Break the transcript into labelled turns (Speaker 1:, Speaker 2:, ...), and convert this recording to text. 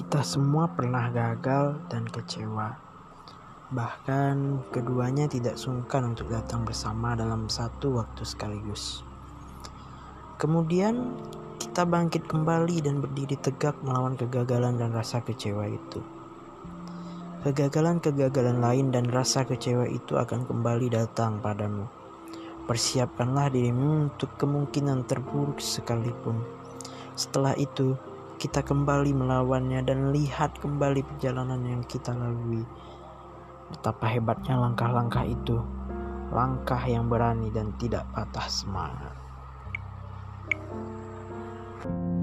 Speaker 1: Kita semua pernah gagal dan kecewa. Bahkan keduanya tidak sungkan untuk datang bersama dalam satu waktu sekaligus. Kemudian kita bangkit kembali dan berdiri tegak melawan kegagalan dan rasa kecewa itu. Kegagalan-kegagalan lain dan rasa kecewa itu akan kembali datang padamu. Persiapkanlah dirimu untuk kemungkinan terburuk sekalipun. Setelah itu, kita kembali melawannya dan lihat kembali perjalanan yang kita lalui. Betapa hebatnya langkah-langkah itu, langkah yang berani dan tidak patah semangat. thank you